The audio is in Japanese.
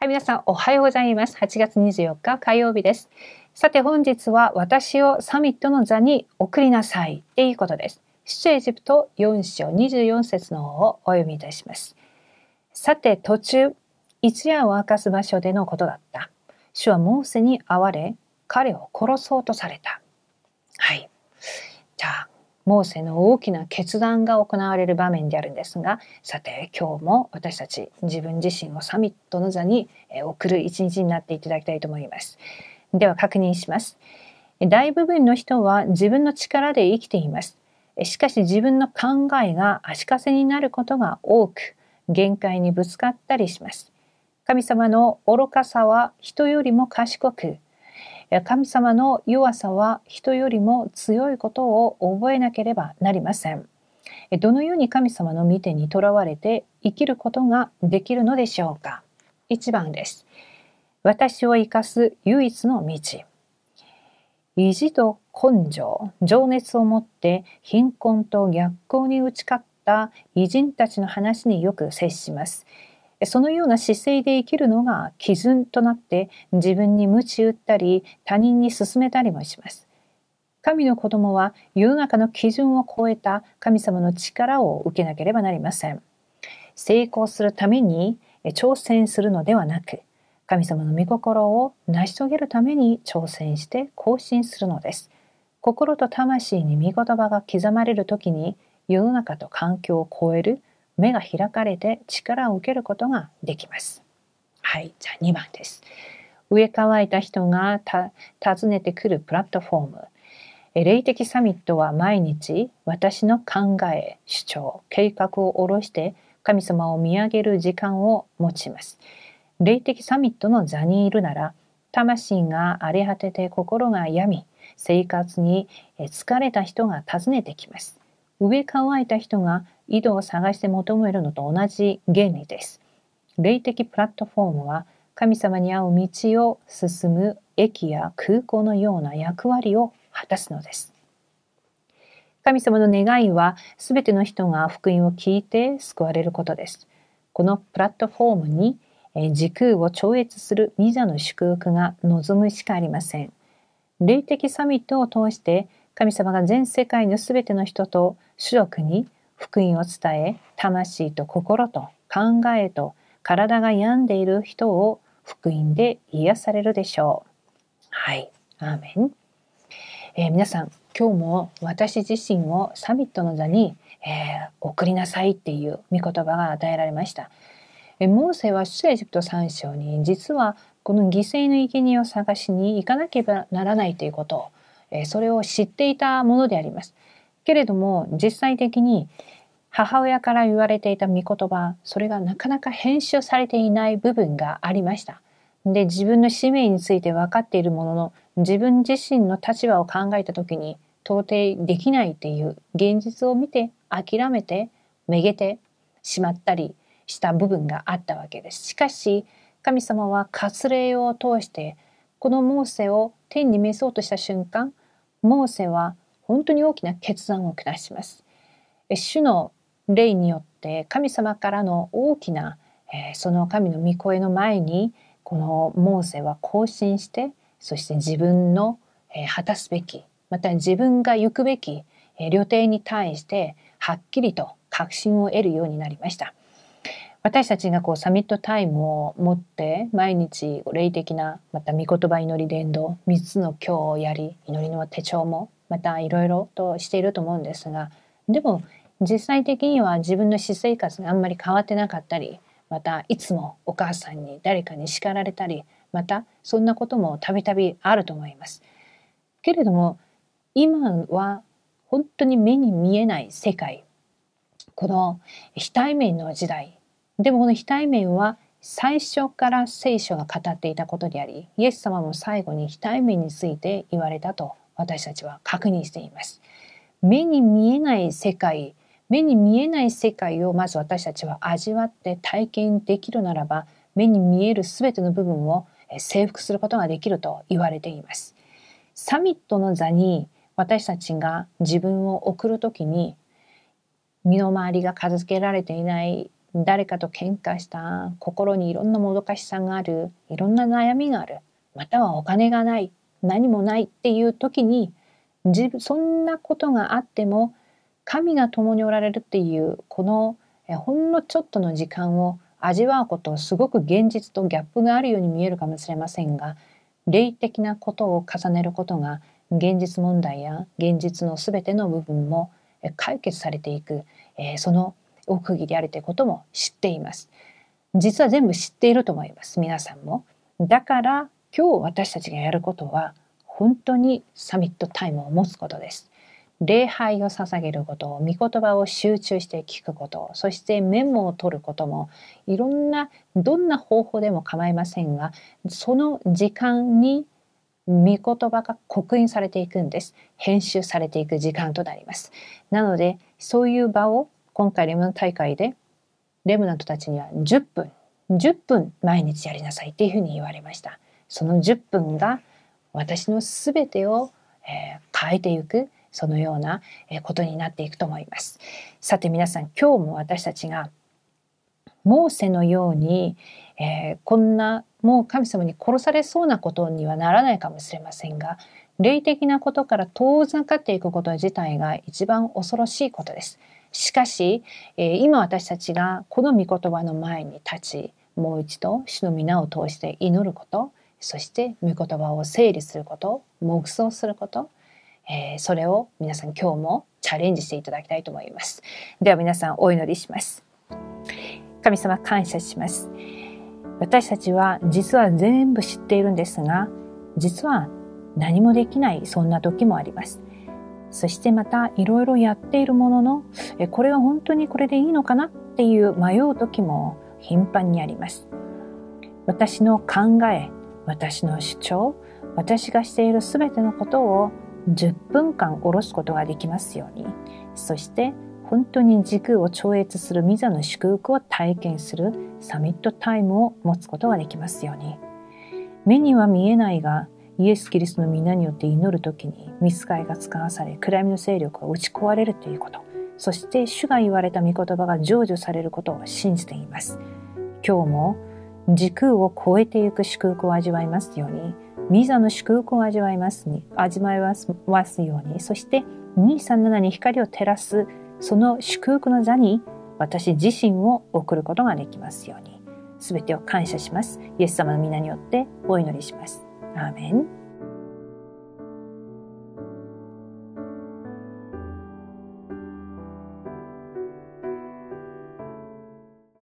はい、皆さんおはようございます。8月24日火曜日です。さて本日は私をサミットの座に送りなさいっていうことです。出エジプト4章24節の方をお読みいたします。さて途中、一夜を明かす場所でのことだった。主はモーセに会われ、彼を殺そうとされた。はい。じゃあ、モーセの大きな決断が行われる場面であるんですがさて今日も私たち自分自身をサミットの座に送る一日になっていただきたいと思います。では確認します。大部分の人は自分の力で生きています。しかし自分の考えが足かせになることが多く限界にぶつかったりします。神様の愚かさは人よりも賢く神様の弱さは人よりも強いことを覚えなければなりません。どのように神様の御手にとらわれて生きることができるのでしょうか ?1 番です。私を生かす唯一の道。意地と根性、情熱を持って貧困と逆行に打ち勝った偉人たちの話によく接します。そのような姿勢で生きるのが基準となって自分に鞭打ったり他人に勧めたりもします。神の子供は世の中の基準を超えた神様の力を受けなければなりません。成功するために挑戦するのではなく、神様の御心を成し遂げるために挑戦して更新するのです。心と魂に御言葉が刻まれる時に世の中と環境を超える目が開かれて力を受けることができます。はい、じゃあ2番です。植え乾いた人が訪ねてくるプラットフォーム。霊的サミットは毎日私の考え、主張、計画を下ろして神様を見上げる時間を持ちます。霊的サミットの座にいるなら、魂が荒れ果てて心が病み、生活に疲れた人が訪ねてきます。植え乾いた人が井戸を探して求めるのと同じ原理です。霊的プラットフォームは神様に会う道を進む駅や空港のような役割を果たすのです。神様の願いは全ての人が福音を聞いて救われることです。このプラットフォームに時空を超越するミザの祝福が望むしかありません。霊的サミットを通して神様が全世界の全ての人と主力に福音を伝え、魂と心と考えと体が病んでいる人を福音で癒されるでしょう。はい。アーメン。えー、皆さん、今日も私自身をサミットの座に、えー、送りなさいっていう御言葉が与えられました。えー、モーセは出エジプト3章に実はこの犠牲の生贄を探しに行かなければならないということを、それを知っていたものであります。けれども実際的に母親から言われていた御言葉それがなかなか編集されていない部分がありました。で自分の使命について分かっているものの自分自身の立場を考えた時に到底できないっていう現実を見て諦めてめげてしまったりした部分があったわけです。しかし神様は割礼を通してこのモーセを天に召そうとした瞬間モーセは本当に大きな決断を下します。主の霊によって神様からの大きな、その神の御声の前にこのモーセは更新してそして自分の、果たすべきまた自分が行くべき、旅程に対してはっきりと確信を得るようになりました。私たちがこうサミットタイムを持って毎日霊的なまた御言葉祈り伝道3つの今日をやり祈りの手帳もまたいろいろとしていると思うんですがでも実際的には自分の私生活があんまり変わってなかったりまたいつもお母さんに誰かに叱られたりまたそんなこともたびたびあると思います。けれども今は本当に目に見えない世界この非対面の時代でもこの非対面は最初から聖書が語っていたことでありイエス様も最後に非対面について言われたと私たちは確認しています。目に見えない世界、目に見えない世界をまず私たちは味わって体験できるならば、目に見える全ての部分を征服することができると言われています。サミットの座に私たちが自分を送るときに身の回りが片付けられていない誰かと喧嘩した心にいろんなもどかしさがあるいろんな悩みがあるまたはお金がない何もないっていう時に自分そんなことがあっても神が共におられるっていうこのほんのちょっとの時間を味わうことすごく現実とギャップがあるように見えるかもしれませんが霊的なことを重ねることが現実問題や現実の全ての部分も解決されていく、え、その奥義であるということも知っています。実は全部知っていると思います皆さんも。だから今日私たちがやることは本当にサミットタイムを持つことです。礼拝を捧げることを御言葉を集中して聞くことそしてメモを取ることもいろんなどんな方法でも構いませんがその時間に御言葉が刻印されていくんです編集されていく時間となりますなのでそういう場を今回レムナ大会でレムナントたちには10分10分毎日やりなさいっていうふうに言われましたその10分が私の全てを、えー、変えていくそのようなことになっていくと思います。さて皆さん今日も私たちがモーセのように、えー、こんなもう神様に殺されそうなことにはならないかもしれませんが霊的なことから遠ざかっていくこと自体が一番恐ろしいことです。しかし、えー、今私たちがこの御言葉の前に立ちもう一度主の皆を通して祈ることそして御言葉を整理すること黙想することえー、それを皆さん今日もチャレンジしていただきたいと思います。では皆さんお祈りします。神様感謝します。私たちは実は全部知っているんですが、実は何もできないそんな時もあります。そしてまたいろいろやっているものの、これは本当にこれでいいのかなっていう迷う時も頻繁にあります。私の考え、私の主張、私がしているすべてのことを10分間下ろすことができますようにそして本当に時空を超越するミザの祝福を体験するサミットタイムを持つことができますように目には見えないがイエス・キリストの皆によって祈る時に見つかいが使わされ暗闇の勢力が打ち壊れるということそして主が言われた御言葉が成就されることを信じています今日も時空を超えていく祝福を味わいますようにミザの祝福を味わいますに、味わいますように、そして237に光を照らす、その祝福の座に私自身を送ることができますように。すべてを感謝します。イエス様の皆によってお祈りします。アーメン。